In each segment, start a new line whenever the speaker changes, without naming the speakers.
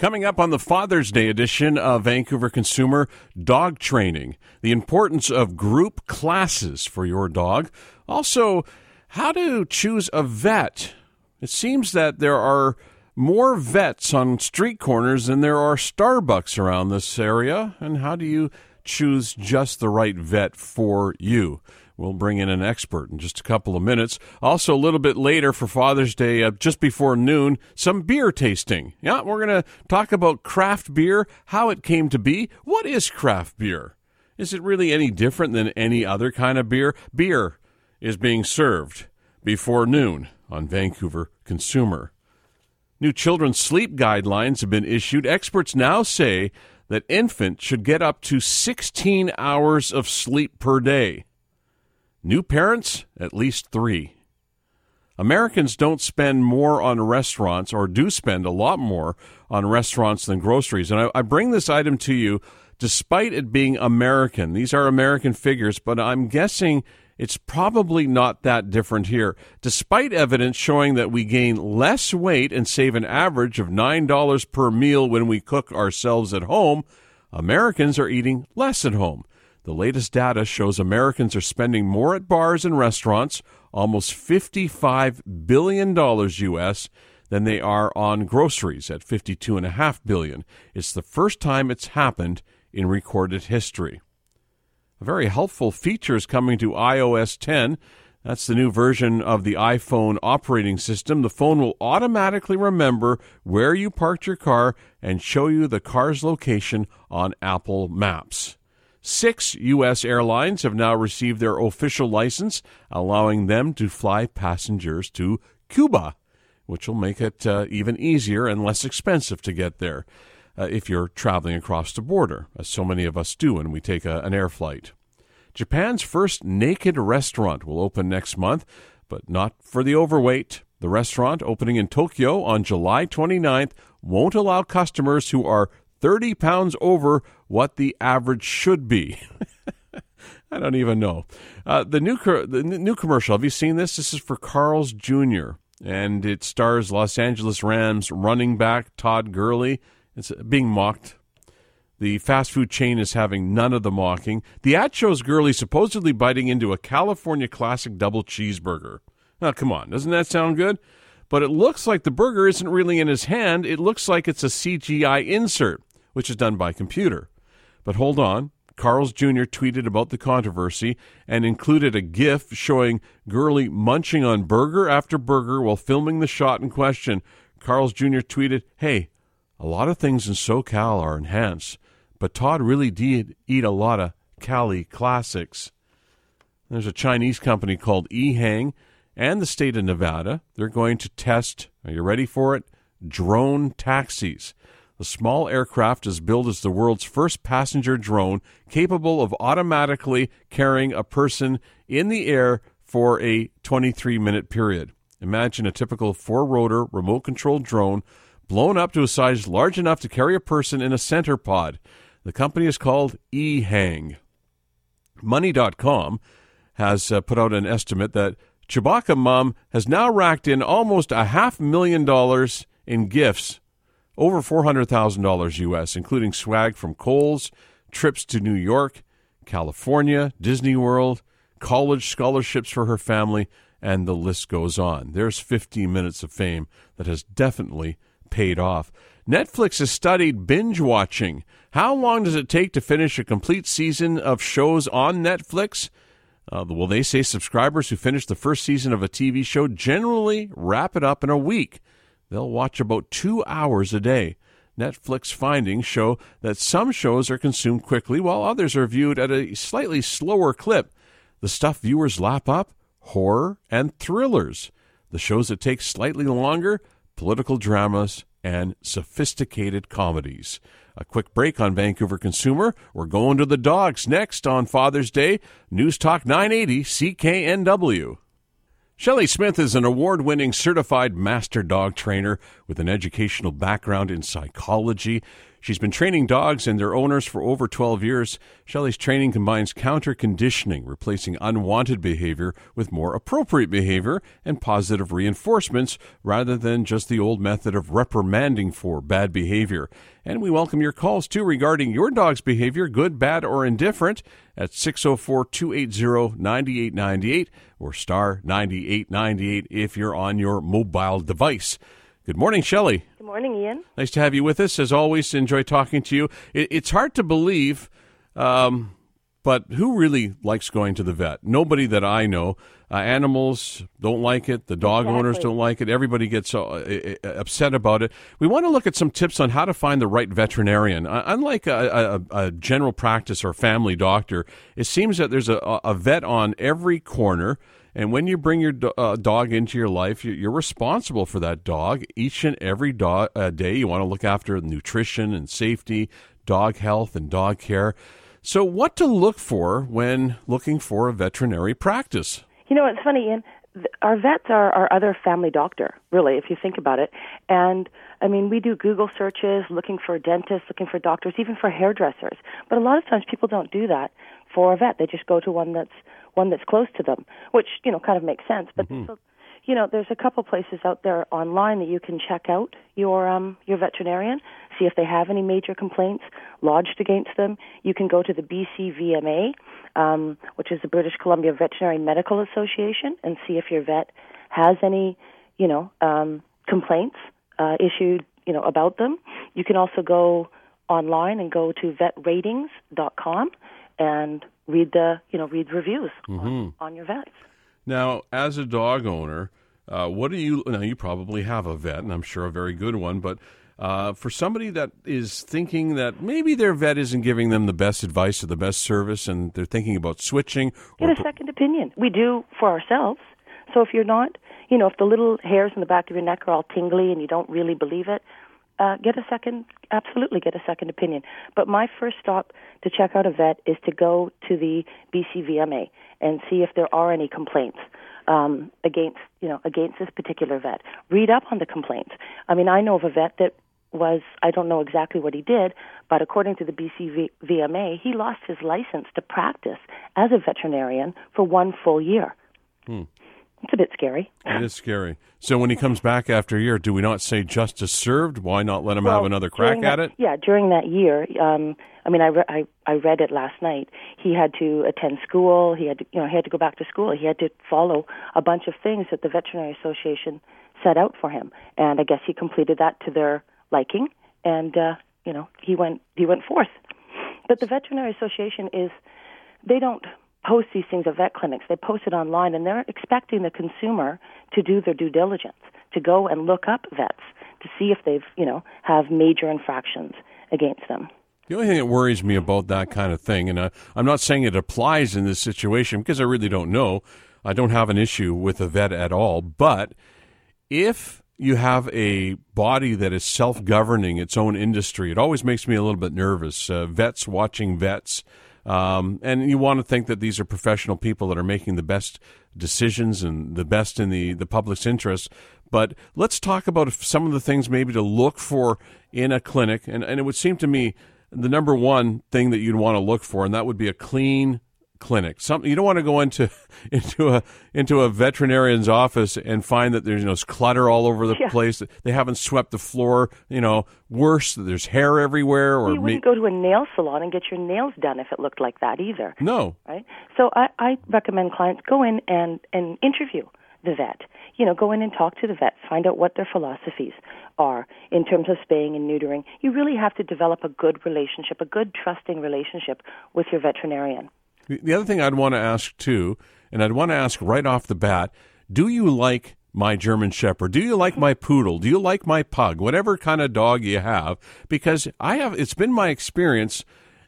Coming up on the Father's Day edition of Vancouver Consumer Dog Training, the importance of group classes for your dog. Also, how to choose a vet. It seems that there are more vets on street corners than there are Starbucks around this area. And how do you choose just the right vet for you? We'll bring in an expert in just a couple of minutes. Also, a little bit later for Father's Day, uh, just before noon, some beer tasting. Yeah, we're going to talk about craft beer, how it came to be. What is craft beer? Is it really any different than any other kind of beer? Beer is being served before noon on Vancouver Consumer. New children's sleep guidelines have been issued. Experts now say that infants should get up to 16 hours of sleep per day. New parents, at least three. Americans don't spend more on restaurants, or do spend a lot more on restaurants than groceries. And I, I, bring this item to you despite it being American. These are American figures, but I'm guessing it's probably not that different here. Despite evidence showing that we gain less weight and save an average of $9 per meal when we cook ourselves at home, Americans are eating less at home. The latest data shows Americans are spending more at bars and restaurants, almost $55 billion US, than they are on groceries at 52.5 billion. It's the first time it's happened in recorded history. A very helpful feature is coming to iOS 10. That's the new version of the iPhone operating system. The phone will automatically remember where you parked your car and show you the car's location on Apple Maps. Six U.S. airlines have now received their official license, allowing them to fly passengers to Cuba, which will make it uh, even easier and less expensive to get there uh, if you're traveling across the border, as so many of us do when we take a, an air flight. Japan's first naked restaurant will open next month, but not for the overweight. The restaurant, opening in Tokyo on July 29th, won't allow customers who are 30 pounds over what the average should be. I don't even know. Uh, the new the new commercial. Have you seen this? This is for Carl's Jr. and it stars Los Angeles Rams running back Todd Gurley. It's being mocked. The fast food chain is having none of the mocking. The ad shows Gurley supposedly biting into a California classic double cheeseburger. Now, come on, doesn't that sound good? But it looks like the burger isn't really in his hand. It looks like it's a CGI insert which is done by computer. But hold on. Carl's Jr. tweeted about the controversy and included a GIF showing Gurley munching on burger after burger while filming the shot in question. Carl's Jr. tweeted, Hey, a lot of things in SoCal are enhanced, but Todd really did eat a lot of Cali classics. There's a Chinese company called Ehang and the state of Nevada. They're going to test, are you ready for it? Drone taxis. The small aircraft is billed as the world's first passenger drone capable of automatically carrying a person in the air for a 23 minute period. Imagine a typical four rotor remote controlled drone blown up to a size large enough to carry a person in a center pod. The company is called eHang. Money.com has uh, put out an estimate that Chewbacca Mom has now racked in almost a half million dollars in gifts over $400,000 US, including swag from Kohl's, trips to New York, California, Disney World, college scholarships for her family, and the list goes on. There's 15 minutes of fame that has definitely paid off. Netflix has studied binge watching. How long does it take to finish a complete season of shows on Netflix? Uh, well, they say subscribers who finish the first season of a TV show generally wrap it up in a week. They'll watch about two hours a day. Netflix findings show that some shows are consumed quickly while others are viewed at a slightly slower clip. The stuff viewers lap up horror and thrillers. The shows that take slightly longer political dramas and sophisticated comedies. A quick break on Vancouver Consumer. We're going to the dogs next on Father's Day. News Talk 980 CKNW. Shelley Smith is an award winning certified master dog trainer with an educational background in psychology. She's been training dogs and their owners for over 12 years. Shelley's training combines counter conditioning, replacing unwanted behavior with more appropriate behavior and positive reinforcements rather than just the old method of reprimanding for bad behavior. And we welcome your calls too regarding your dog's behavior, good, bad, or indifferent, at 604 280 9898 or star 9898 if you're on your mobile device. Good morning, Shelley.
Good morning, Ian.
Nice to have you with us. As always, enjoy talking to you. It, it's hard to believe, um, but who really likes going to the vet? Nobody that I know. Uh, animals don't like it. The dog
Exactly.
owners don't like it. Everybody gets uh, uh, uh, upset about it. We want to look at some tips on how to find the right veterinarian. Uh, unlike a, a, a general practice or family doctor, it seems that there's a, a vet on every corner. And when you bring your do- uh, dog into your life, you- you're responsible for that dog each and every do- uh, day. You want to look after nutrition and safety, dog health, and dog care. So, what to look for when looking for a veterinary practice?
You know, it's funny, Ian. Th- Our vets are our other family doctor, really, if you think about it. And I mean, we do Google searches looking for dentists, looking for doctors, even for hairdressers. But a lot of times people don't do that for a vet. They just go to one that's one that's close to them, which you know kind of makes sense. But so, you know, there's a couple places out there online that you can check out your um, your veterinarian, see if they have any major complaints lodged against them. You can go to the BCVMA, um, which is the British Columbia Veterinary Medical Association, and see if your vet has any, you know, um, complaints uh, issued, you know, about them. You can also go online and go to vetratings.com and read the, you know, read reviews on, on your vets.
Now, as a dog owner, uh, what do you now? You probably have a vet, and I'm sure a very good one. But uh, for somebody that is thinking that maybe their vet isn't giving them the best advice or the best service, and they're thinking about switching, or
Get a second opinion. We do for ourselves. So if you're not, you know, if the little hairs in the back of your neck are all tingly and you don't really believe it, uh, get a second, absolutely get a second opinion. But my first stop to check out a vet is to go to the BCVMA and see if there are any complaints um, against, you know, against this particular vet. Read up on the complaints. I mean, I know of a vet that was I don't know exactly what he did, but according to the BCVMA, he lost his license to practice as a veterinarian for one full year. It's a bit scary.
it is scary. So when he comes back after a year, do we not say justice served? Why not let him have another crack
during
at it?
Yeah, during that year, um, I mean, I, re- I I read it last night. He had to attend school. He had to, you know, he had to go back to school. He had to follow a bunch of things that the veterinary association set out for him, and I guess he completed that to their liking, and uh, you know, he went he went forth. But the veterinary association is they don't post these things at vet clinics. They post it online, and they're expecting the consumer to do their due diligence, to go and look up vets to see if they've, you know, have major infractions against them.
The only thing that worries me about that kind of thing, and uh, I'm not saying it applies in this situation because I really don't know. I don't have an issue with a vet at all. But if you have a body that is self governing its own industry, it always makes me a little bit nervous. Uh, vets watching vets. Um, and you want to think that these are professional people that are making the best decisions and the best in the, the public's interest. But let's talk about some of the things maybe to look for in a clinic. And, and it would seem to me the number one thing that you'd want to look for, and that would be a clean clinic. Some you don't want to go into into a into a veterinarian's office and find that there's you know clutter all over the
Yeah.
place. They haven't swept the floor. You know, worse, there's hair everywhere. Or
You wouldn't go to a nail salon and get your nails done if it looked like that either,
no,
right? So I, I recommend clients go in and, and interview the vet. You know, go in and talk to the vet, find out what their philosophies are in terms of spaying and neutering. You really have to develop a good relationship, a good trusting relationship with your veterinarian.
The the other thing I'd want to ask too, and I'd want to ask right off the bat, do you like my German Shepherd? Do you like my poodle? Do you like my pug? Whatever kind of dog you have, because I have. It's been my experience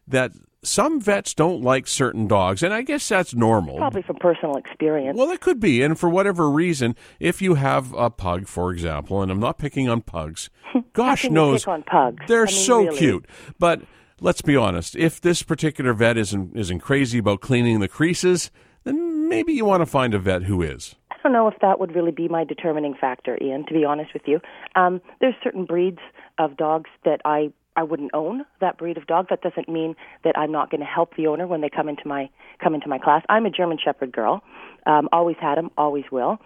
that some vets don't like certain dogs, and I guess that's normal.
Probably from personal experience.
Well, it could be, and for whatever reason, if you have a pug, for example, and I'm not picking on pugs, gosh knows
on pugs?
they're
I mean,
so
really.
cute. But let's be honest, if this particular vet isn't isn't crazy about cleaning the creases, then maybe you want to find a vet who is.
I don't know if that would really be my determining factor, Ian, to be honest with you. Um, there's certain breeds of dogs that I I wouldn't own that breed of dog. That doesn't mean that I'm not going to help the owner when they come into my come into my class. I'm a German Shepherd girl. Um, always had them, always will.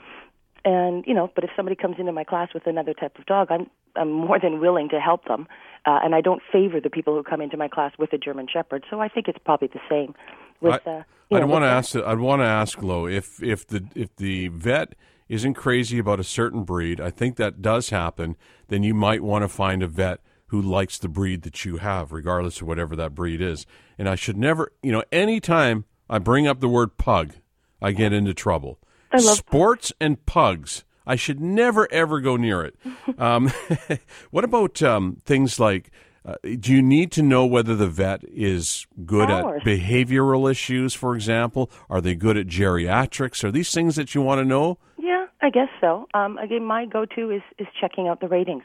And you know, but if somebody comes into my class with another type of dog, I'm I'm more than willing to help them. Uh, and I don't favor the people who come into my class with a German Shepherd. So I think it's probably the same. With,
I, uh, I'd want to ask. I'd want to ask, Lo, if if the if the vet isn't crazy about a certain breed, I think that does happen. Then you might want to find a vet who likes the breed that you have, regardless of whatever that breed is. And I should never, you know, any time I bring up the word pug, I get into trouble.
I love
sports pugs. and pugs. I should never ever go near it. um, what about um, things like? Uh, do you need to know whether the vet is good at behavioral issues, for example? Are they good at geriatrics? Are these things that you want to know?
Yeah, I guess so. Um, again, my go-to is is checking out the ratings.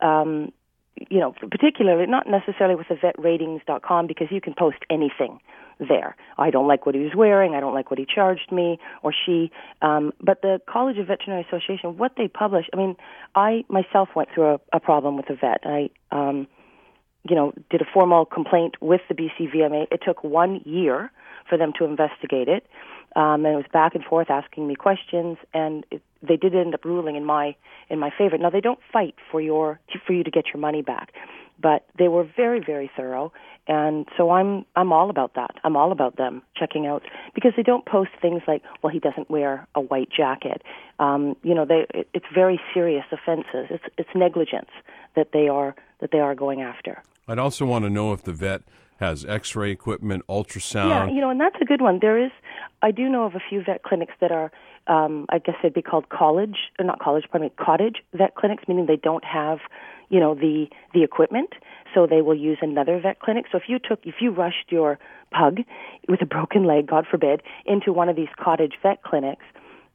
Um, you know, particularly not necessarily with the vetratings.com because you can post anything there. I don't like what he was wearing. I don't like what he charged me or she. Um, but the College of Veterinary Association, what they publish, I mean, I myself went through a, a problem with a vet. I, um, you know, did a formal complaint with the BCVMA. It took one year for them to investigate it. Um, and it was back and forth asking me questions, and it, they did end up ruling in my in my favor. Now they don't fight for your for you to get your money back, but they were very very thorough, and so I'm I'm all about that. I'm all about them checking out because they don't post things like, well, he doesn't wear a white jacket. Um, you know, they it, it's very serious offenses. It's it's negligence that they are that they are going after.
I'd also want to know if the vet has X-ray equipment, ultrasound.
Yeah, you know, and that's a good one. There is, I do know of a few vet clinics that are, um, I guess they'd be called college, or not college, pardon me, cottage vet clinics, meaning they don't have, you know, the the equipment, so they will use another vet clinic. So if you took, if you rushed your pug with a broken leg, God forbid, into one of these cottage vet clinics.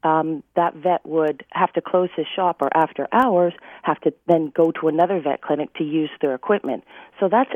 Um, that vet would have to close his shop or after hours have to then go to another vet clinic to use their equipment. So that's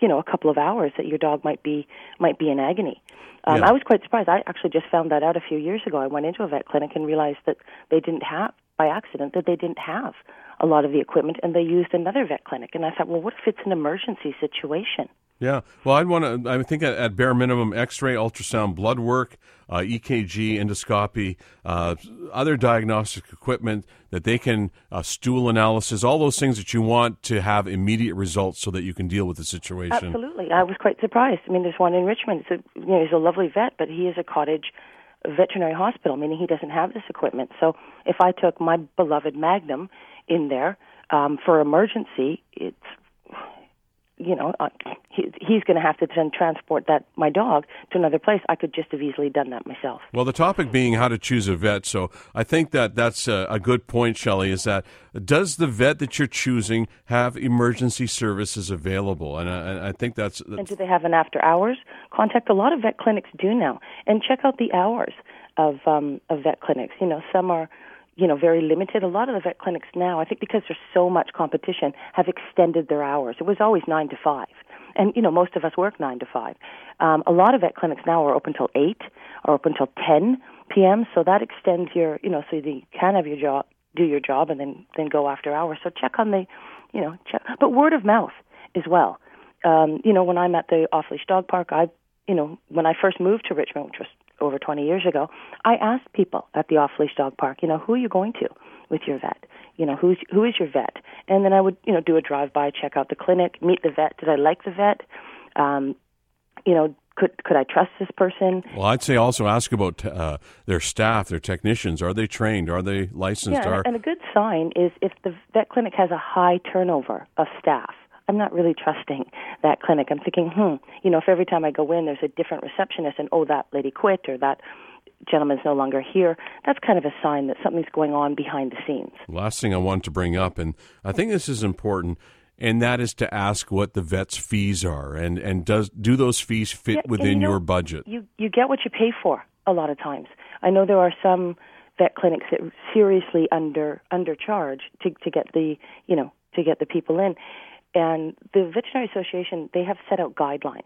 you know a couple of hours that your dog might be might be in agony. Um,
Yeah.
I was quite surprised. I actually just found that out a few years ago. I went into a vet clinic and realized that they didn't have by accident that they didn't have a lot of the equipment, and they used another vet clinic. And I thought, well, what if it's an emergency situation?
Yeah. Well, I'd want to. I think at, at bare minimum, X-ray, ultrasound, blood work, uh, EKG, endoscopy, uh, other diagnostic equipment that they can uh, stool analysis, all those things that you want to have immediate results so that you can deal with the situation.
Absolutely, I was quite surprised. I mean, there's one in Richmond. It's a, you know, he's a lovely vet, but he is a cottage veterinary hospital, meaning he doesn't have this equipment. So if I took my beloved Magnum in there um, for emergency, it's you know uh, he, he's going to have to then transport that my dog to another place. I could just have easily done that myself.
Well, the topic being how to choose a vet. So I think that that's a, a good point, Shelley, is that does the vet that you're choosing have emergency services available? And I, I think that's,
And do they have an after hours contact? A lot of vet clinics do now, and check out the hours of um, of vet clinics. You know, some are you know very limited. A lot of the vet clinics now, I think, because there's so much competition, have extended their hours. It was always nine to five, and you know most of us work nine to five. Um, a lot of vet clinics now are open till eight or open till ten p.m. So that extends your you know so you can have your job do your job and then then go after hours. So check on the you know check, but word of mouth as well um, you know, when I'm at the off leash dog park, I, you know, when I first moved to Richmond, which was over 20 years ago, I asked people at the off leash dog park, you know, who are you going to with your vet? You know, who's who is your vet? And then I would, you know, do a drive by, check out the clinic, meet the vet. Did I like the vet? Um, you know, could could I trust this person?
Well, I'd say also ask about uh, their staff, their technicians. Are they trained? Are they licensed?
Yeah,
Are
and a good sign is if the vet clinic has a high turnover of staff. I'm not really trusting that clinic. I'm thinking, hmm, you know, if every time I go in there's a different receptionist and oh that lady quit or that gentleman's no longer here, that's kind of a sign that something's going on behind the scenes.
last thing I want to bring up, and I think this is important, and that is to ask what the vet's fees are, and and does do those fees fit
Yeah,
within
you know,
your budget?
You you get what you pay for a lot of times. I know there are some vet clinics that seriously under undercharge to to get the you know to get the people in, and the veterinary association they have set out guidelines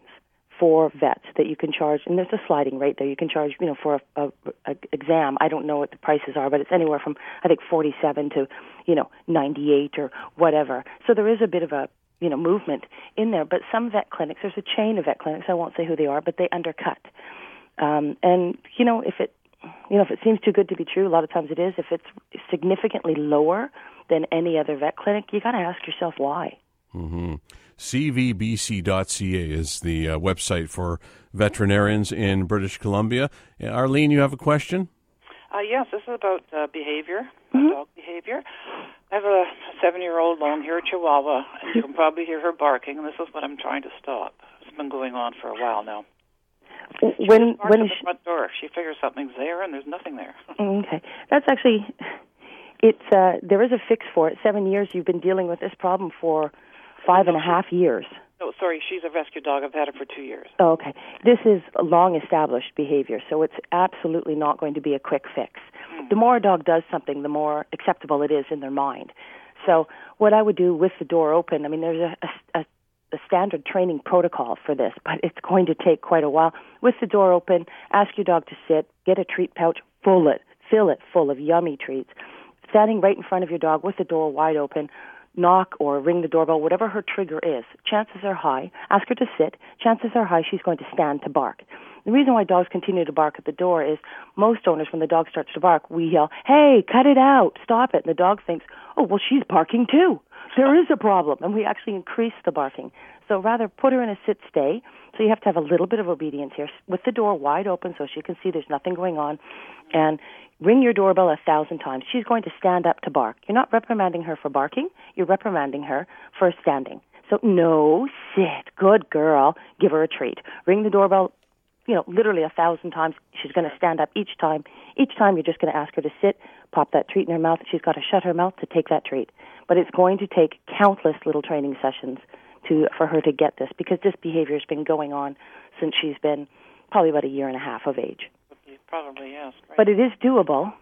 for vets that you can charge, and there's a sliding rate there. You can charge, you know, for a, a, a exam. I don't know what the prices are, but it's anywhere from I think 47 to, you know, 98 or whatever. So there is a bit of a, you know movement in there. But some vet clinics, there's a chain of vet clinics. I won't say who they are, but they undercut. Um, and you know, if it you know if it seems too good to be true, a lot of times it is. If it's significantly lower than any other vet clinic, you got to ask yourself why.
Mm-hmm. CVBC.ca is the uh, website for veterinarians in British Columbia. Arlene, you have a question?
Uh, yes, this is about uh, behavior, mm-hmm. dog behavior. I have a seven-year-old long hair Chihuahua, and you can probably hear her barking. And this is what I'm trying to stop. It's been going on for a while now. She
when
when
the
she, front door, she figures something's there, and there's nothing there.
okay, that's actually it's uh, there is a fix for it. Seven years you've been dealing with this problem for five and a half years.
No, sorry, she's a rescue dog. I've had her for two years.
Oh, okay. This is long established behavior, so it's absolutely not going to be a quick fix. Mm. The more a dog does something, the more acceptable it is in their mind. So, what I would do with the door open, I mean, there's a, a, a standard training protocol for this, but it's going to take quite a while. With the door open, ask your dog to sit, get a treat pouch, full it, fill it full of yummy treats. Standing right in front of your dog with the door wide open, knock or ring the doorbell, whatever her trigger is, chances are high, ask her to sit, chances are high she's going to stand to bark. The reason why dogs continue to bark at the door is most owners, when the dog starts to bark, we yell, hey, cut it out, stop it. And the dog thinks, oh, well, she's barking too. There is a problem. And we actually increase the barking. So rather put her in a sit stay. So you have to have a little bit of obedience here with the door wide open so she can see there's nothing going on. And ring your doorbell a thousand times. She's going to stand up to bark. You're not reprimanding her for barking, you're reprimanding her for standing. So, no, sit, good girl, give her a treat. Ring the doorbell, you know, literally a thousand times. She's going to stand up each time. Each time, you're just going to ask her to sit, pop that treat in her mouth. She's got to shut her mouth to take that treat. But it's going to take countless little training sessions to for her to get this because this behavior has been going on since she's been probably about a year and a half of age
probably yes. Right.
But it is doable.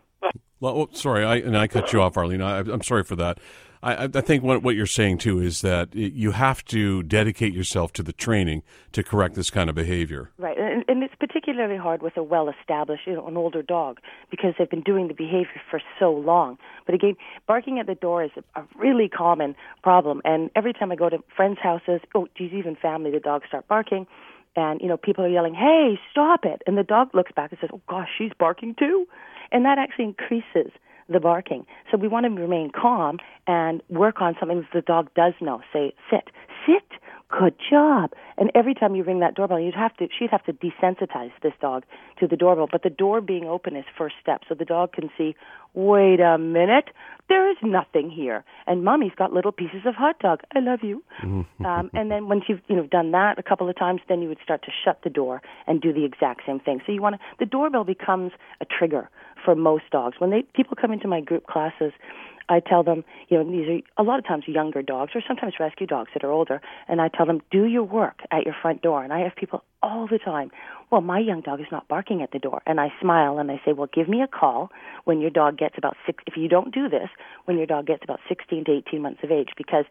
Well, oh, sorry, I and I cut you off, Arlene. I, am sorry for that. I, I think what, what you're saying too is that you have to dedicate yourself to the training to correct this kind of behavior.
Right, and, and it's particularly hard with a well-established, you know, an older dog because they've been doing the behavior for so long. But again, barking at the door is a, a really common problem, and every time I go to friends' houses, oh, geez, even family, the dogs start barking and you know people are yelling hey stop it and the dog looks back and says oh gosh she's barking too and that actually increases the barking so we want to remain calm and work on something that the dog does know say sit sit good job and every time you ring that doorbell you'd have to she'd have to desensitize this dog to the doorbell but the door being open is first step so the dog can see wait a minute there is nothing here. And mommy's got little pieces of hot dog. I love you. Mm-hmm. um, and then once you've you know done that a couple of times, then you would start to shut the door and do the exact same thing. So you want to the doorbell becomes a trigger for most dogs. When they people come into my group classes, I tell them, you know, these are a lot of times younger dogs or sometimes rescue dogs that are older, and I tell them, do your work at your front door. And I have people all the time, well, my young dog is not barking at the door. And I smile and I say, well, give me a call when your dog gets about six, if you don't do this, when your dog gets about 16 to 18 months of age, because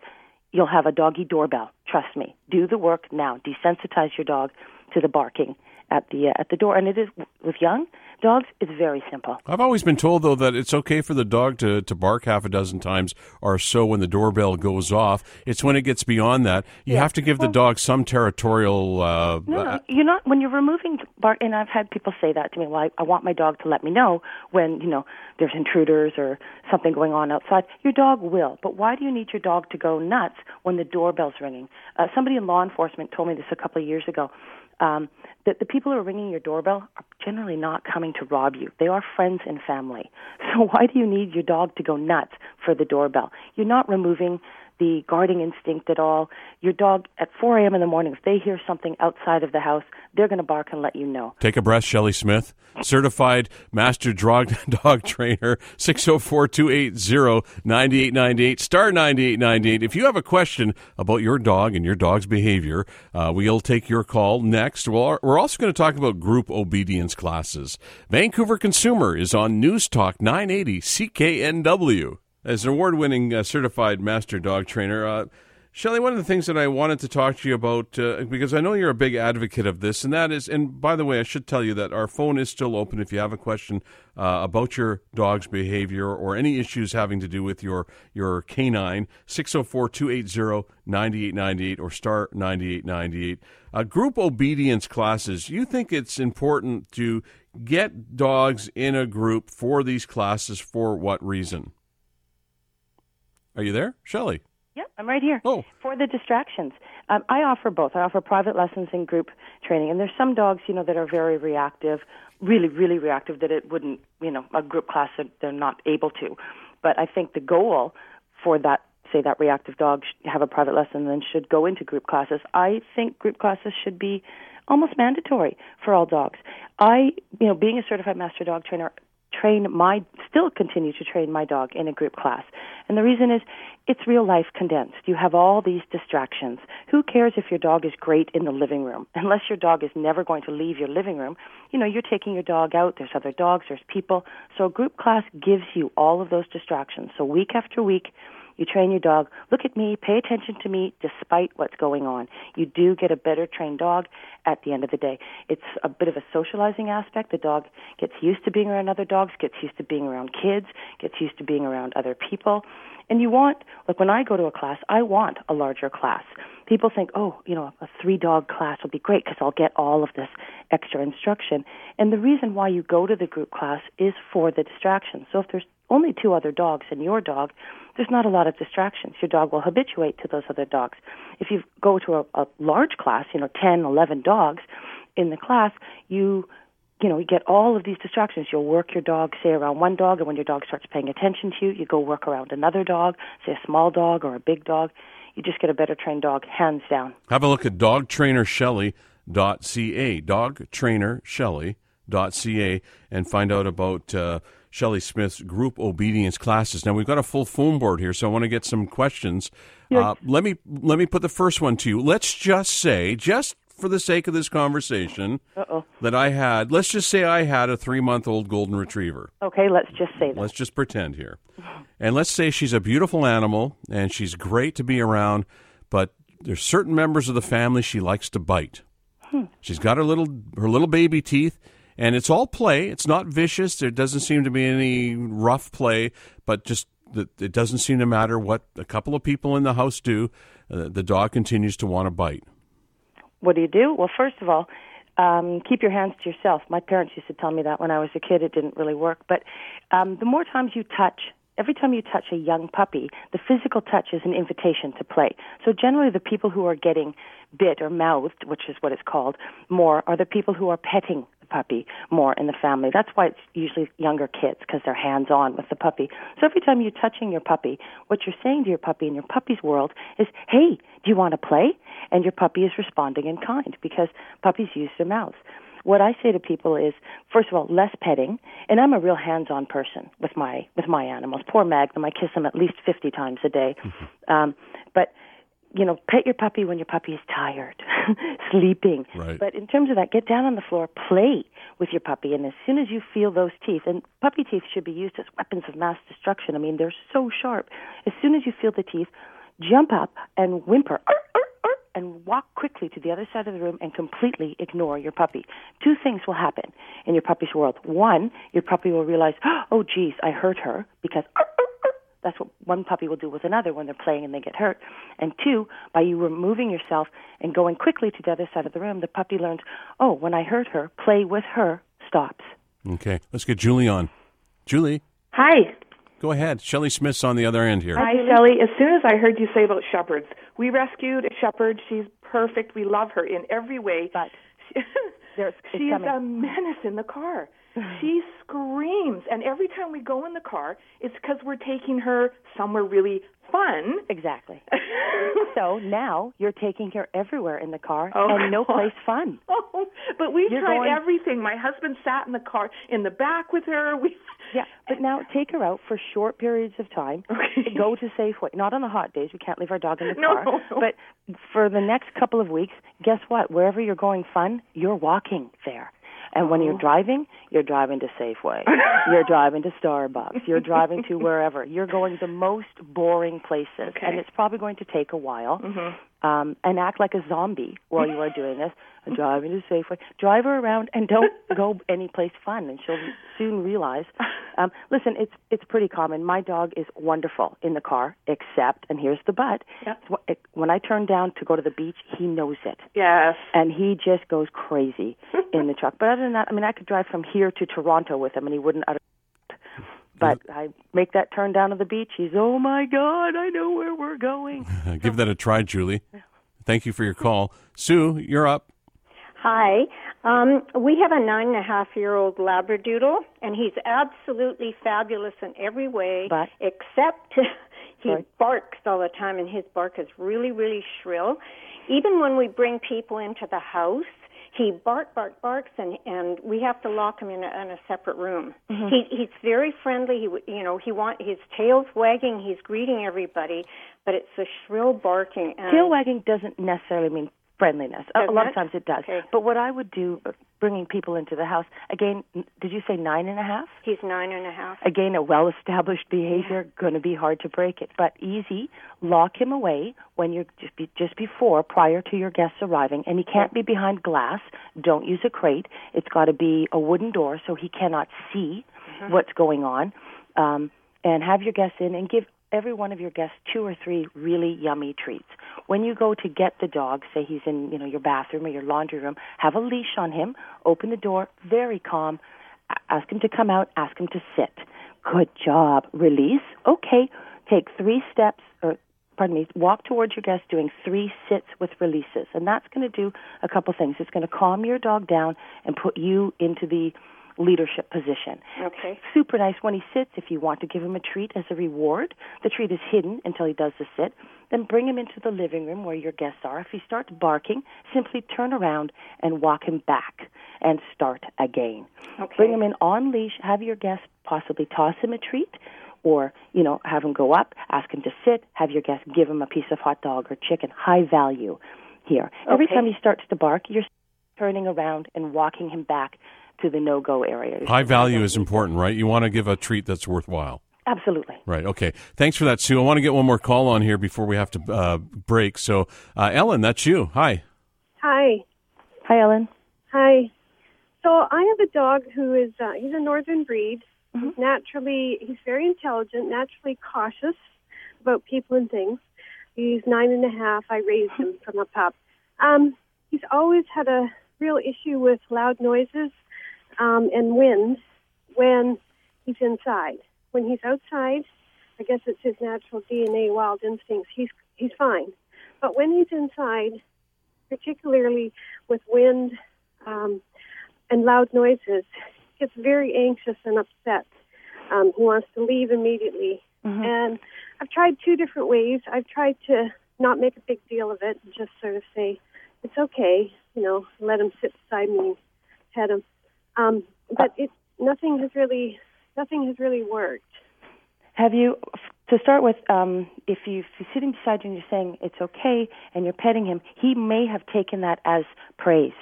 you'll have a doggy doorbell. Trust me. Do the work now. Desensitize your dog to the barking at the uh, at the door. And it is with young dogs. It's very simple.
I've always been told though that it's okay for the dog to to bark half a dozen times or so when the doorbell goes off. It's when it gets beyond that you yeah. have to give well, the dog some territorial. Uh,
no, no, you're not when you're removing bark. And I've had people say that to me. Well, I, I want my dog to let me know when you know there's intruders or something going on outside. Your dog will, but why do you need your dog to go nuts when the doorbell's ringing? Uh, somebody in law enforcement told me this a couple of years ago um, that the people who are ringing your doorbell are generally not coming to rob you. They are friends and family. So why do you need your dog to go nuts for the doorbell? You're not removing the guarding instinct at all. Your dog at 4 a.m. in the morning, if they hear something outside of the house, they're going to bark and let you know.
Take a breath, Shelley Smith, certified master dog, dog trainer, 604 280 9898, star 9898. If you have a question about your dog and your dog's behavior, uh, we'll take your call next. We'll, we're also going to talk about group obedience classes. Vancouver Consumer is on News Talk 980 CKNW. As an award winning uh, certified master dog trainer, uh, Shelley, one of the things that I wanted to talk to you about, uh, because I know you're a big advocate of this, and that is, and by the way, I should tell you that our phone is still open if you have a question uh, about your dog's behavior or any issues having to do with your, your canine, 604 280 9898 or star 9898. Uh, group obedience classes, you think it's important to get dogs in a group for these classes for what reason? Are you there, Shelley?
Yeah, I'm right here.
Oh.
For the distractions. Um, I offer both. I offer private lessons and group training. And there's some dogs, you know, that are very reactive, really, really reactive, that it wouldn't, you know, a group class, that they're not able to. But I think the goal for that, say, that reactive dog should have a private lesson and then should go into group classes. I think group classes should be almost mandatory for all dogs. I, you know, being a certified master dog trainer, train my still continue to train my dog in a group class. And the reason is it's real life condensed. You have all these distractions. Who cares if your dog is great in the living room? Unless your dog is never going to leave your living room, you know, you're taking your dog out, there's other dogs, there's people. So a group class gives you all of those distractions. So week after week, you train your dog. Look at me. Pay attention to me despite what's going on. You do get a better trained dog at the end of the day. It's a bit of a socializing aspect. The dog gets used to being around other dogs, gets used to being around kids, gets used to being around other people. And you want, like when I go to a class, I want a larger class. People think, oh, you know, a three dog class will be great because I'll get all of this extra instruction. And the reason why you go to the group class is for the distraction. So if there's only two other dogs and your dog, there's not a lot of distractions. Your dog will habituate to those other dogs. If you go to a, a large class, you know, 10, 11 dogs in the class, you you know, you get all of these distractions. You'll work your dog, say, around one dog, and when your dog starts paying attention to you, you go work around another dog, say a small dog or a big dog. You just get a better trained dog, hands down.
Have a look at dogtrainershelley.ca, dogtrainershelley.ca, and find out about uh, Shelley Smith's group obedience classes. Now we've got a full phone board here, so I want to get some questions. Uh, let me let me put the first one to you. Let's just say, just for the sake of this conversation,
Uh-oh.
that I had. Let's just say I had a three month old golden retriever.
Okay, let's just say that.
Let's just pretend here, and let's say she's a beautiful animal and she's great to be around, but there's certain members of the family she likes to bite. She's got her little her little baby teeth, and it's all play. It's not vicious. There doesn't seem to be any rough play, but just it doesn't seem to matter what a couple of people in the house do. Uh, the dog continues to want to bite.
What do you do? Well, first of all, um, keep your hands to yourself. My parents used to tell me that when I was a kid. It didn't really work. But um, the more times you touch, every time you touch a young puppy, the physical touch is an invitation to play. So generally, the people who are getting bit or mouthed, which is what it's called, more are the people who are petting puppy more in the family. That's why it's usually younger kids because they're hands on with the puppy. So every time you're touching your puppy, what you're saying to your puppy in your puppy's world is, hey, do you want to play? And your puppy is responding in kind because puppies use their mouths. What I say to people is, first of all, less petting, and I'm a real hands-on person with my with my animals. Poor Magnum, I kiss him at least 50 times a day. Um, but you know, pet your puppy when your puppy is tired, sleeping.
Right.
But in terms of that, get down on the floor, play with your puppy, and as soon as you feel those teeth, and puppy teeth should be used as weapons of mass destruction. I mean, they're so sharp. As soon as you feel the teeth, jump up and whimper. "Arr, arr, arr," And walk quickly to the other side of the room and completely ignore your puppy. Two things will happen in your puppy's world. One, your puppy will realize, oh, geez, I hurt her because. That's what one puppy will do with another when they're playing and they get hurt. And two, by you removing yourself and going quickly to the other side of the room, the puppy learns, oh, when I hurt her, play with her stops.
Okay, let's get Julie on. Julie,
Hi.
go ahead. Shelley Smith's on the other end here.
Hi, Shelley. As soon as I heard you say about shepherds, we rescued a shepherd. She's perfect. We love her in every way.
But there's,
she is
coming.
a menace in the car. She screams, and every time we go in the car, it's because we're taking her somewhere really fun.
Exactly. so now you're taking her everywhere in the car
Oh,
and no place fun.
Oh, but
You're
tried
going-
everything. My husband sat in the car in the back with her. We
Yeah, but now take her out for short periods of time.
Okay.
Go to Safeway. Not on the hot days. We can't leave our dog in the
No,
car. But for the next couple of weeks, guess what? Wherever you're going fun, you're walking there. And when you're driving, you're driving to Safeway. you're driving to Starbucks. You're driving to wherever. You're going the most boring places,
Okay.
and it's probably going to take a while.
Mhm.
Um, and act like a zombie while you are doing this. And driving to Safeway. Drive her around and don't go anyplace fun, and she'll soon realize. Um, listen, it's it's pretty common. My dog is wonderful in the car, except, and here's the but.
Yep.
When I turn down to go to the beach, he knows it
Yes.
and he just goes crazy in the truck. But other than that, I mean, I could drive from here to Toronto with him, and he wouldn't utter. But I make that turn down to the beach. He's, oh my God, I know where we're going.
Give that a try, Julie. Thank you for your call. Sue, you're up.
Hi. Um, we have a nine and a half year old Labradoodle, and he's absolutely fabulous in every way,
But?
except he
Sorry.
barks all the time, and his bark is really, really shrill. Even when we bring people into the house, he bark, bark, barks, and and we have to lock him in a, in a separate room. Mm-hmm. He he's very friendly. He you know he want his tail's wagging. He's greeting everybody, but it's a shrill barking. And
Tail wagging doesn't necessarily mean friendliness. A- a lot
it?
of times it does.
Okay.
But what I would do, uh, bringing people into the house, again, did you say nine and a half?
He's nine and a half.
Again, a well established behavior, going to be hard to break it. But easy, lock him away when you're just, be, just before, prior to your guests arriving. And he can't be behind glass. Don't use a crate. It's got to be a wooden door so he cannot see what's going on. Um, and have your guests in and give every one of your guests two or three really yummy treats. When you go to get the dog, say he's in, you know, your bathroom or your laundry room, have a leash on him, open the door, very calm, ask him to come out, ask him to sit. Good job. Release. Okay. Take three steps or pardon me, walk towards your guest doing three sits with releases. And that's going to do a couple things. It's going to calm your dog down and put you into the leadership position.
Okay.
Super nice when he sits. If you want to give him a treat as a reward, the treat is hidden until he does the sit. Then bring him into the living room where your guests are. If he starts barking, simply turn around and walk him back and start again.
Okay.
Bring him in on leash. Have your guest possibly toss him a treat, or you know have him go up, ask him to sit. Have your guest give him a piece of hot dog or chicken. High value here.
okay.
Every time he starts to bark, you're turning around and walking him back to the no-go area.
High value is important, right? You want to give a treat that's worthwhile.
Absolutely.
Right. Okay. Thanks for that, Sue. I want to get one more call on here before we have to uh, break. So, uh, Ellen, that's you. Hi.
Hi.
Hi, Ellen.
Hi. So I have a dog who is uh, he's a northern breed. He's naturally he's very intelligent, naturally cautious about people and things. He's nine and a half. I raised him from a pup. Um, he's always had a real issue with loud noises um, and wind when he's inside. When he's outside, I guess it's his natural DNA, wild instincts. He's he's fine, but when he's inside, particularly with wind um, and loud noises, gets very anxious and upset. Um, he wants to leave immediately. And I've tried two different ways. I've tried to not make a big deal of it and just sort of say, it's okay, you know, let him sit beside me and pet him. Um, but it nothing has really nothing has really worked.
Have you, to start with, um, if, you, if he's sitting beside you and you're saying it's okay and you're petting him, he may have taken that as praise.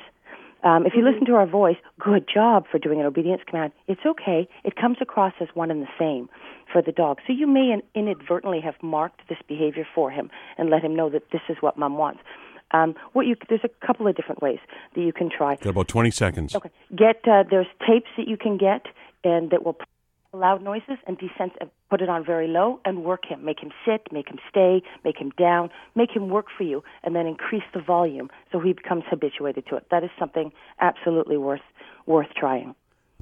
Um, if you listen to our voice, good job for doing an obedience command. It's okay. It comes across as one and the same for the dog. So you may in- inadvertently have marked this behavior for him and let him know that this is what mom wants. Um, what you there's a couple of different ways that you can try.
Got about 20 seconds.
Okay. Get uh, there's tapes that you can get and that will loud noises and descent put it on very low and work him. Make him sit, make him stay, make him down, make him work for you, and then increase the volume so he becomes habituated to it. That is something absolutely worth worth trying.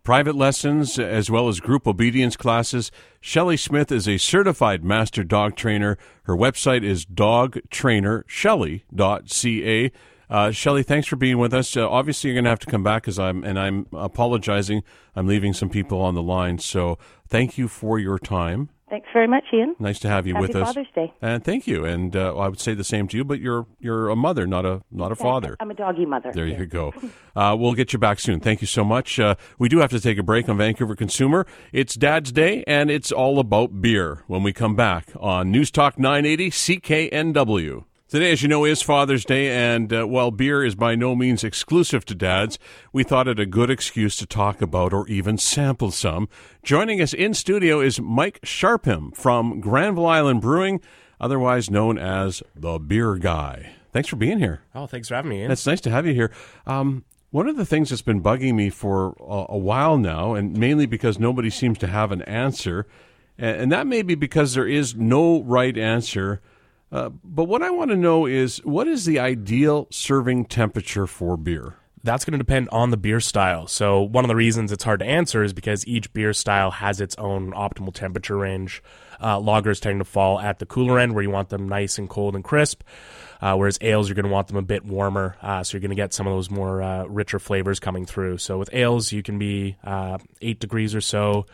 Private lessons as well as group obedience classes. Shelley Smith is a certified master dog trainer. Her website is dogtrainershelley.ca. Uh, Shelley, thanks for being with us. Uh, obviously, you're going to have to come back because I'm, and I'm apologizing. I'm leaving some people on the line. So thank you for your time.
Thanks very much, Ian.
Nice to have you
Happy
with us.
Father's Day.
And thank you. And uh, I would say the same to you, but you're you're a mother, not a not a father.
I'm a doggy mother.
There you go. Uh, we'll get you back soon. Thank you so much. Uh, we do have to take a break on Vancouver Consumer. It's Dad's Day, and it's all about beer when we come back on News Talk 980 CKNW. Today, as you know, is Father's Day, and uh, while beer is by no means exclusive to dads, we thought it a good excuse to talk about or even sample some. Joining us in studio is Mike Sharpham from Granville Island Brewing, otherwise known as the Beer Guy. Thanks for being here.
Oh, thanks for having me. Ian.
It's nice to have you here. Um, one of the things that's been bugging me for a, a while now, and mainly because nobody seems to have an answer, and, and that may be because there is no right answer uh, but what I want to know is what is the ideal serving temperature for beer?
That's going to depend on the beer style. So, one of the reasons it's hard to answer is because each beer style has its own optimal temperature range. Uh, lagers tend to fall at the cooler end where you want them nice and cold and crisp, uh, whereas ales, you're going to want them a bit warmer. Uh, so, you're going to get some of those more uh, richer flavors coming through. So, with ales, you can be uh, eight degrees or so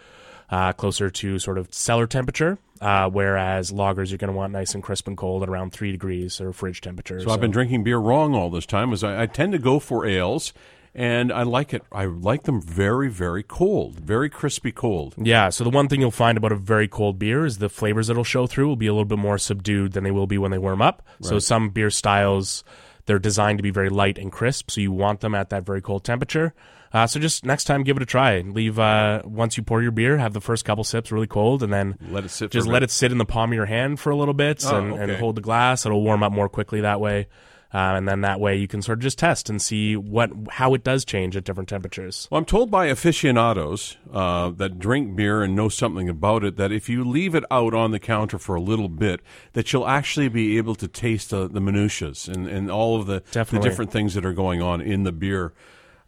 uh, closer to sort of cellar temperature. Uh, whereas lagers you're going to want nice and crisp and cold at around three degrees or fridge temperature.
So, so. I've been drinking beer wrong all this time. As I, I, tend to go for ales, and I like it. I like them very, very cold, very crispy cold.
Yeah. So the one thing you'll find about a very cold beer is the flavors that'll show through will be a little bit more subdued than they will be when they warm up. Right. So some beer styles they're designed to be very light and crisp, so you want them at that very cold temperature. Uh, so just next time, give it a try. Leave uh, once you pour your beer, have the first couple sips really cold, and then
let it sit.
Just let it sit in the palm of your hand for a little bit, oh, and, okay. and, hold the glass. It'll warm up more quickly that way. Uh, and then that way you can sort of just test and see what how it does change at different temperatures.
Well, I'm told by aficionados uh, that drink beer and know something about it that if you leave it out on the counter for a little bit, that you'll actually be able to taste the, the minutiae and, and all of the, the different things that are going on in the beer.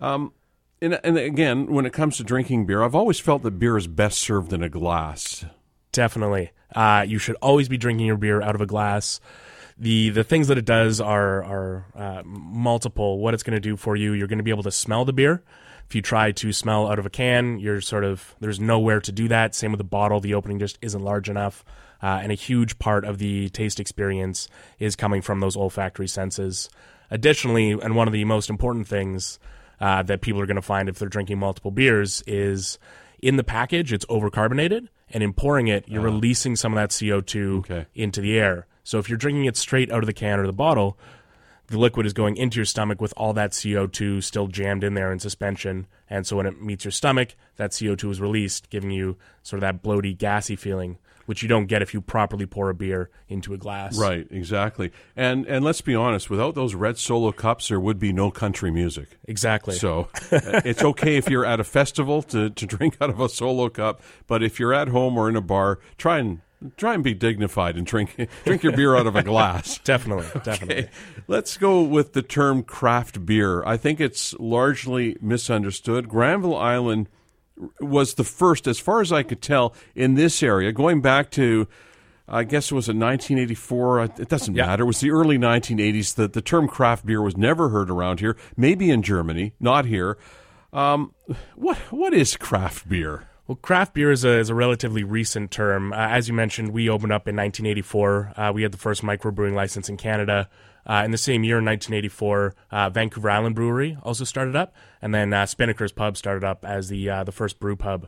Um, and, and again, when it comes to drinking beer, I've always felt that beer is best served in a glass.
Definitely. Uh, you should always be drinking your beer out of a glass. The the things that it does are are uh, multiple. What it's going to do for you, you're going to be able to smell the beer. If you try to smell out of a can, you're sort of there's nowhere to do that. Same with the bottle; the opening just isn't large enough. Uh, and a huge part of the taste experience is coming from those olfactory senses. Additionally, and one of the most important things uh, that people are going to find if they're drinking multiple beers is in the package, it's overcarbonated, and in pouring it, you're uh, releasing some of that CO2 okay. into the air. So if you're drinking it straight out of the can or the bottle, the liquid is going into your stomach with all that CO2 still jammed in there in suspension. And so when it meets your stomach, that CO2 is released, giving you sort of that bloaty, gassy feeling which you don't get if you properly pour a beer into a glass.
Right, exactly. And and let's be honest, without those red solo cups, there would be no country music.
Exactly.
So uh, it's okay if you're at a festival to, to drink out of a solo cup, but if you're at home or in a bar, try and try and be dignified and drink drink your beer out of a glass.
definitely, definitely.
Okay. Let's go with the term craft beer. I think it's largely misunderstood. Granville Island was the first, as far as I could tell, in this area, going back to, I guess it was in 1984. It doesn't yeah. matter. It was the early 1980s. The, the term craft beer was never heard around here, maybe in Germany, not here. Um, what What is craft beer?
Well, craft beer is a, is a relatively recent term. Uh, as you mentioned, we opened up in 1984. Uh, we had the first microbrewing license in Canada. Uh, in the same year, in 1984, uh, Vancouver Island Brewery also started up, and then uh, Spinnaker's Pub started up as the uh, the first brew pub.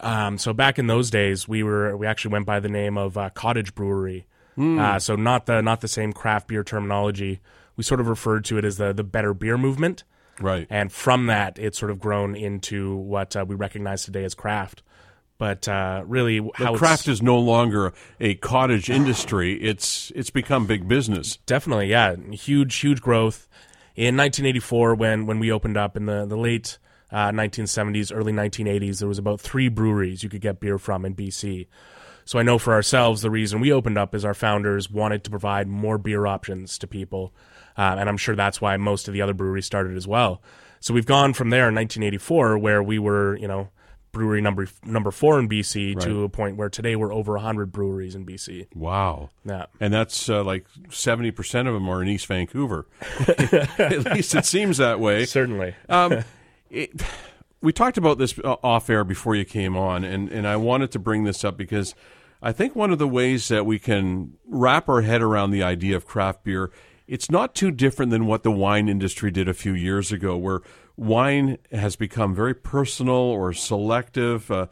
Um, so back in those days, we were we actually went by the name of uh, Cottage Brewery. Mm. so not the not the same craft beer terminology. We sort of referred to it as the the better beer movement.
Right.
And from that, it's sort of grown into what we recognize today as craft. But uh, really, how
the craft is no longer a cottage industry. It's it's become big business.
Definitely, yeah, huge huge growth. In 1984, when when we opened up in the the late uh, 1970s, early 1980s, there was about three breweries you could get beer from in BC. So I know for ourselves, the reason we opened up is our founders wanted to provide more beer options to people, uh, and I'm sure that's why most of the other breweries started as well. So we've gone from there in 1984, where we were, you know, brewery number number four in BC right. to a point where today we're over hundred breweries in BC.
Wow.
Yeah.
And that's uh, like seventy percent of them are in East Vancouver. At least it seems that way.
Certainly. Um,
it, we talked about this uh, off air before you came on, and and I wanted to bring this up because I think one of the ways that we can wrap our head around the idea of craft beer. It's not too different than what the wine industry did a few years ago, where wine has become very personal or selective. Uh,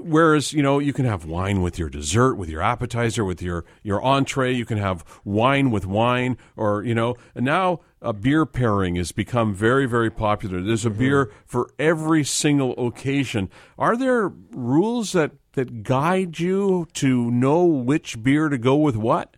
Whereas you know you can have wine with your dessert, with your appetizer, with your your entree. You can have wine with wine, or you know. And now a beer pairing has become very very popular. There's a beer for every single occasion. Are there rules that that guide you to know which beer to go with what?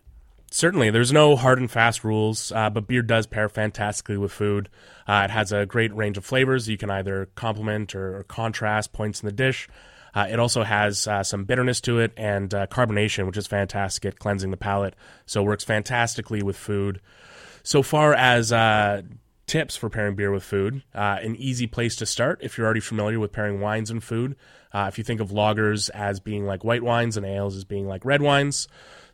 Certainly, there's no hard and fast rules, uh, but beer does pair fantastically with food. Uh, it has a great range of flavors. You can either complement or, or contrast points in the dish. Uh, it also has uh, some bitterness to it and uh, carbonation, which is fantastic at cleansing the palate. So it works fantastically with food. So far as uh, tips for pairing beer with food, an easy place to start if you're already familiar with pairing wines and food. If you think of lagers as being like white wines and ales as being like red wines,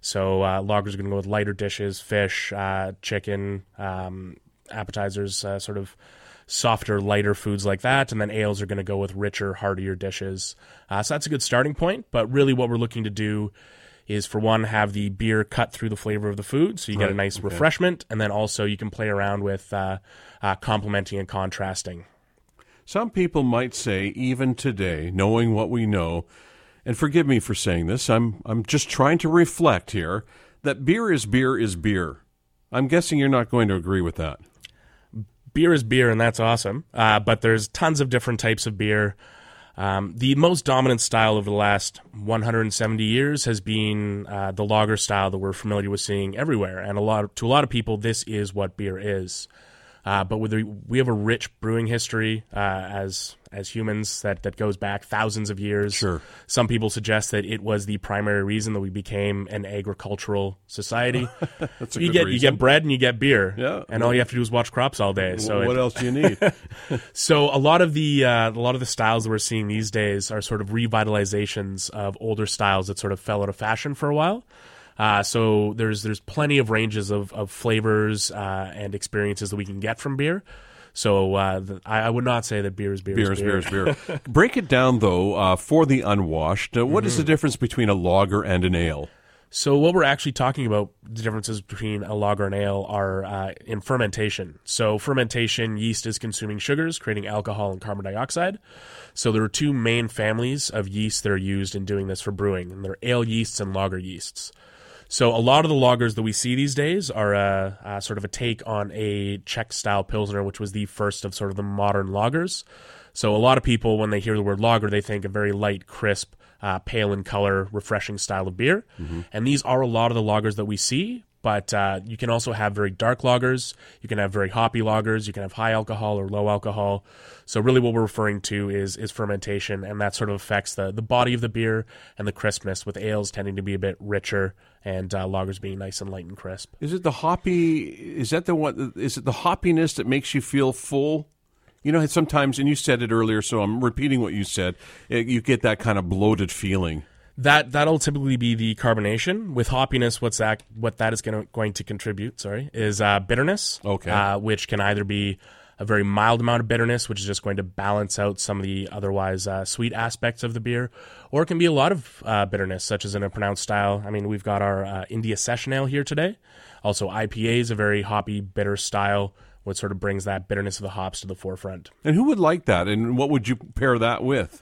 so lagers are going to go with lighter dishes, fish, chicken, um, appetizers, sort of softer, lighter foods like that, and then ales are going to go with richer, heartier dishes. Uh, so that's a good starting point. But really, what we're looking to do is for one, have the beer cut through the flavor of the food, so you right. get a nice okay. refreshment, and then also you can play around with uh, uh, complementing and contrasting.
Some people might say, even today, knowing what we know, and forgive me for saying this, I'm I'm just trying to reflect here that beer is beer is beer. I'm guessing you're not going to agree with that
beer is beer, and that's awesome. Uh, but there's tons of different types of beer. Um, the most dominant style over the last 170 years has been uh, the lager style that we're familiar with seeing everywhere, and a lot of, to a lot of people, this is what beer is. Uh, but with the, we have a rich brewing history uh, as as humans that, that goes back thousands of years.
Sure.
Some people suggest that it was the primary reason that we became an agricultural society.
That's a
you
good
get
reason.
you get bread and you get beer.
Yeah.
And all you have to do is watch crops all day. So
what
it,
else do you need?
so a lot of the uh, a lot of the styles that we're seeing these days are sort of revitalizations of older styles that sort of fell out of fashion for a while. Uh, so there's there's plenty of ranges of, of flavors uh, and experiences that we can get from beer. So uh, the, I, I, would not say that beer is beer.
Beer
is
beer. beer is beer. Break it down though uh, for the unwashed. Uh, what mm-hmm. is the difference between a lager and an ale?
So what we're actually talking about, the differences between a lager and ale are uh, in fermentation. So fermentation, yeast is consuming sugars, creating alcohol and carbon dioxide. So there are two main families of yeast that are used in doing this for brewing, and they're ale yeasts and lager yeasts. So a lot of the lagers that we see these days are a, a sort of a take on a Czech style pilsner, which was the first of sort of the modern lagers. So a lot of people, when they hear the word lager, they think a very light, crisp, uh, pale in color, refreshing style of beer. Mm-hmm. And these are a lot of the lagers that we see. But uh, you can also have very dark lagers. You can have very hoppy lagers. You can have high alcohol or low alcohol. So really, what we're referring to is is fermentation, and that sort of affects the the body of the beer and the crispness. With ales tending to be a bit richer, and uh, lagers being nice and light and crisp.
Is it the hoppy? Is that the one? Is it the hoppiness that makes you feel full? You know, sometimes, and you said it earlier, so I'm repeating what you said. You get that kind of bloated feeling
that that'll typically be the carbonation with hoppiness. What's that? What that is going to, going to contribute? Sorry, is uh, bitterness.
Okay,
uh, which can either be a very mild amount of bitterness, which is just going to balance out some of the otherwise uh, sweet aspects of the beer, or it can be a lot of uh, bitterness, such as in a pronounced style. I mean, we've got our uh, India Session Ale here today. Also, IPA is a very hoppy, bitter style, which sort of brings that bitterness of the hops to the forefront.
And who would like that? And what would you pair that with?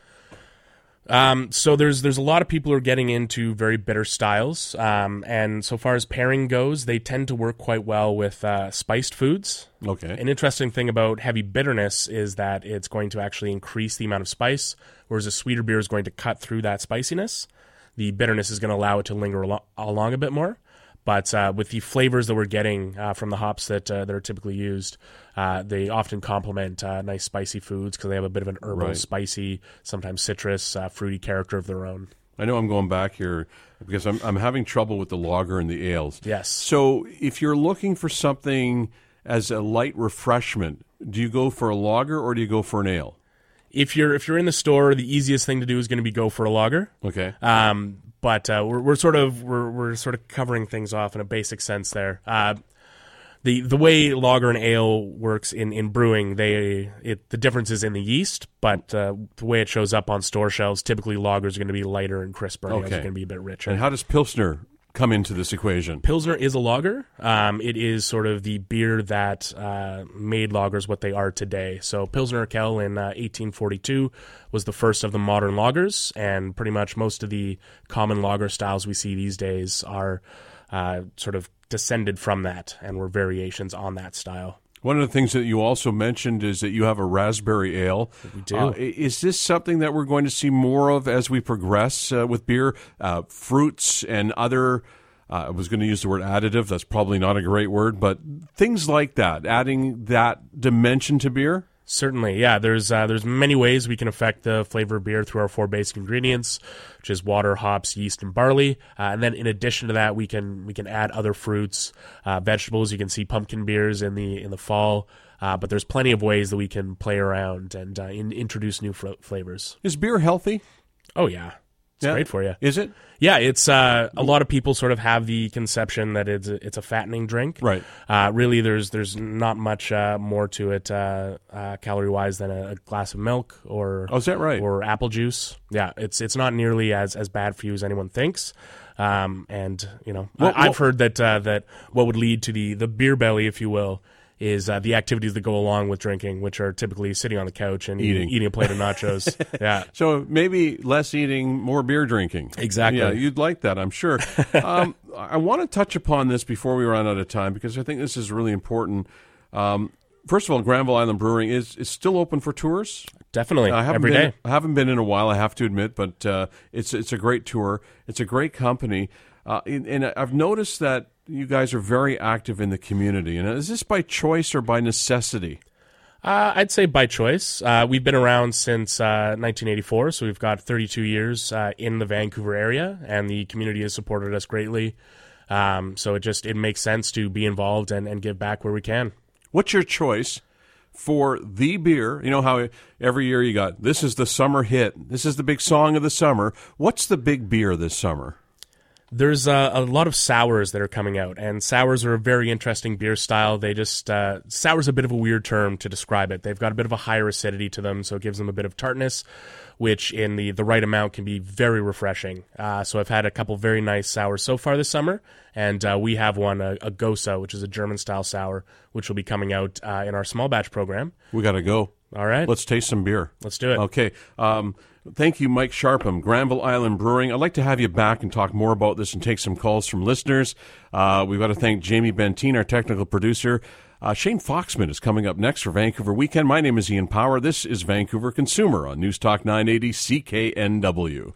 Um, so there's there's a lot of people who are getting into very bitter styles, um, and so far as pairing goes, they tend to work quite well with uh, spiced foods.
Okay.
An interesting thing about heavy bitterness is that it's going to actually increase the amount of spice, whereas a sweeter beer is going to cut through that spiciness. The bitterness is going to allow it to linger al- along a bit more. But uh, with the flavors that we're getting uh, from the hops that uh, that are typically used, uh, they often complement uh, nice spicy foods because they have a bit of an herbal, right. spicy, sometimes citrus, uh, fruity character of their own.
I know I'm going back here because I'm I'm having trouble with the lager and the ales.
Yes.
So if you're looking for something as a light refreshment, do you go for a lager or do you go for an ale?
If you're if you're in the store, the easiest thing to do is going to be go for a lager.
Okay.
Um, but uh, we're, we're sort of we're, we're sort of covering things off in a basic sense there. Uh, the the way lager and ale works in, in brewing, they it the difference is in the yeast, but uh, the way it shows up on store shelves, typically lagers are going to be lighter and crisper.
Okay.
are going to be a bit richer.
And how does pilsner come into this equation?
Pilsner is a lager. Um, it is sort of the beer that uh, made lagers what they are today. So Pilsner Urquell in uh, 1842 was the first of the modern lagers, and pretty much most of the common lager styles we see these days are uh, sort of descended from that and were variations on that style.
One of the things that you also mentioned is that you have a raspberry ale.
We do.
Uh, is this something that we're going to see more of as we progress uh, with beer? Uh, fruits and other, uh, I was going to use the word additive. That's probably not a great word, but things like that, adding that dimension to beer?
Certainly, yeah. There's uh, there's many ways we can affect the flavor of beer through our four basic ingredients, which is water, hops, yeast, and barley. Uh, and then in addition to that, we can we can add other fruits, uh, vegetables. You can see pumpkin beers in the in the fall. Uh, but there's plenty of ways that we can play around and uh, in, introduce new fl- flavors.
Is beer healthy?
Oh yeah, it's
Yeah.
great for you.
Is it?
Yeah, it's uh, a lot of people sort of have the conception that it's a, it's a fattening drink.
Right.
Uh, really, there's there's not much uh, more to it uh, uh, calorie wise than a, a glass of milk or
Oh, is that right?
or apple juice. Yeah, it's it's not nearly as as bad for you as anyone thinks. Um, and you know,
Well,
I, I've
well-
heard that uh, that what would lead to the the beer belly, if you will. Is uh, the activities that go along with drinking, which are typically sitting on the couch and
Eating.
eating, a plate of nachos. yeah,
So maybe less eating, more beer drinking.
Exactly.
Yeah, you'd like that, I'm sure. um, I want to touch upon this before we run out of time because I think this is really important. Um, first of all, Granville Island Brewing is, is still open for tours.
definitely
I haven't
every
been,
day.
I haven't been in a while, I have to admit, but uh, it's it's a great tour. It's a great company, uh, and, and I've noticed that you guys are very active in the community. And is this by choice or by necessity?
Uh, I'd say by choice. Uh, we've been around since uh, 1984, so we've got 32 years uh, in the Vancouver area, and the community has supported us greatly. Um, so it just it makes sense to be involved and, and give back where we can.
What's your choice for the beer? You know how every year you got this is the summer hit, this is the big song of the summer. What's the big beer this summer?
There's uh, a lot of sours that are coming out, and sours are a very interesting beer style. They just uh, sours a bit of a weird term to describe it. They've got a bit of a higher acidity to them, so it gives them a bit of tartness, which in the the right amount can be very refreshing. Uh, so I've had a couple very nice sours so far this summer, and uh, we have one a, a Gose, which is a German style sour, which will be coming out uh, in our small batch program.
We got to go.
All right,
Let's taste some beer.
let's do it.
Okay. Um, thank you, Mike Sharpham, Granville Island Brewing. I'd like to have you back and talk more about this and take some calls from listeners. Uh, we've got to thank Jamie Benteen, our technical producer. Uh, Shane Foxman is coming up next for Vancouver Weekend. My name is Ian Power. This is Vancouver Consumer on News Talk 980 CKNW.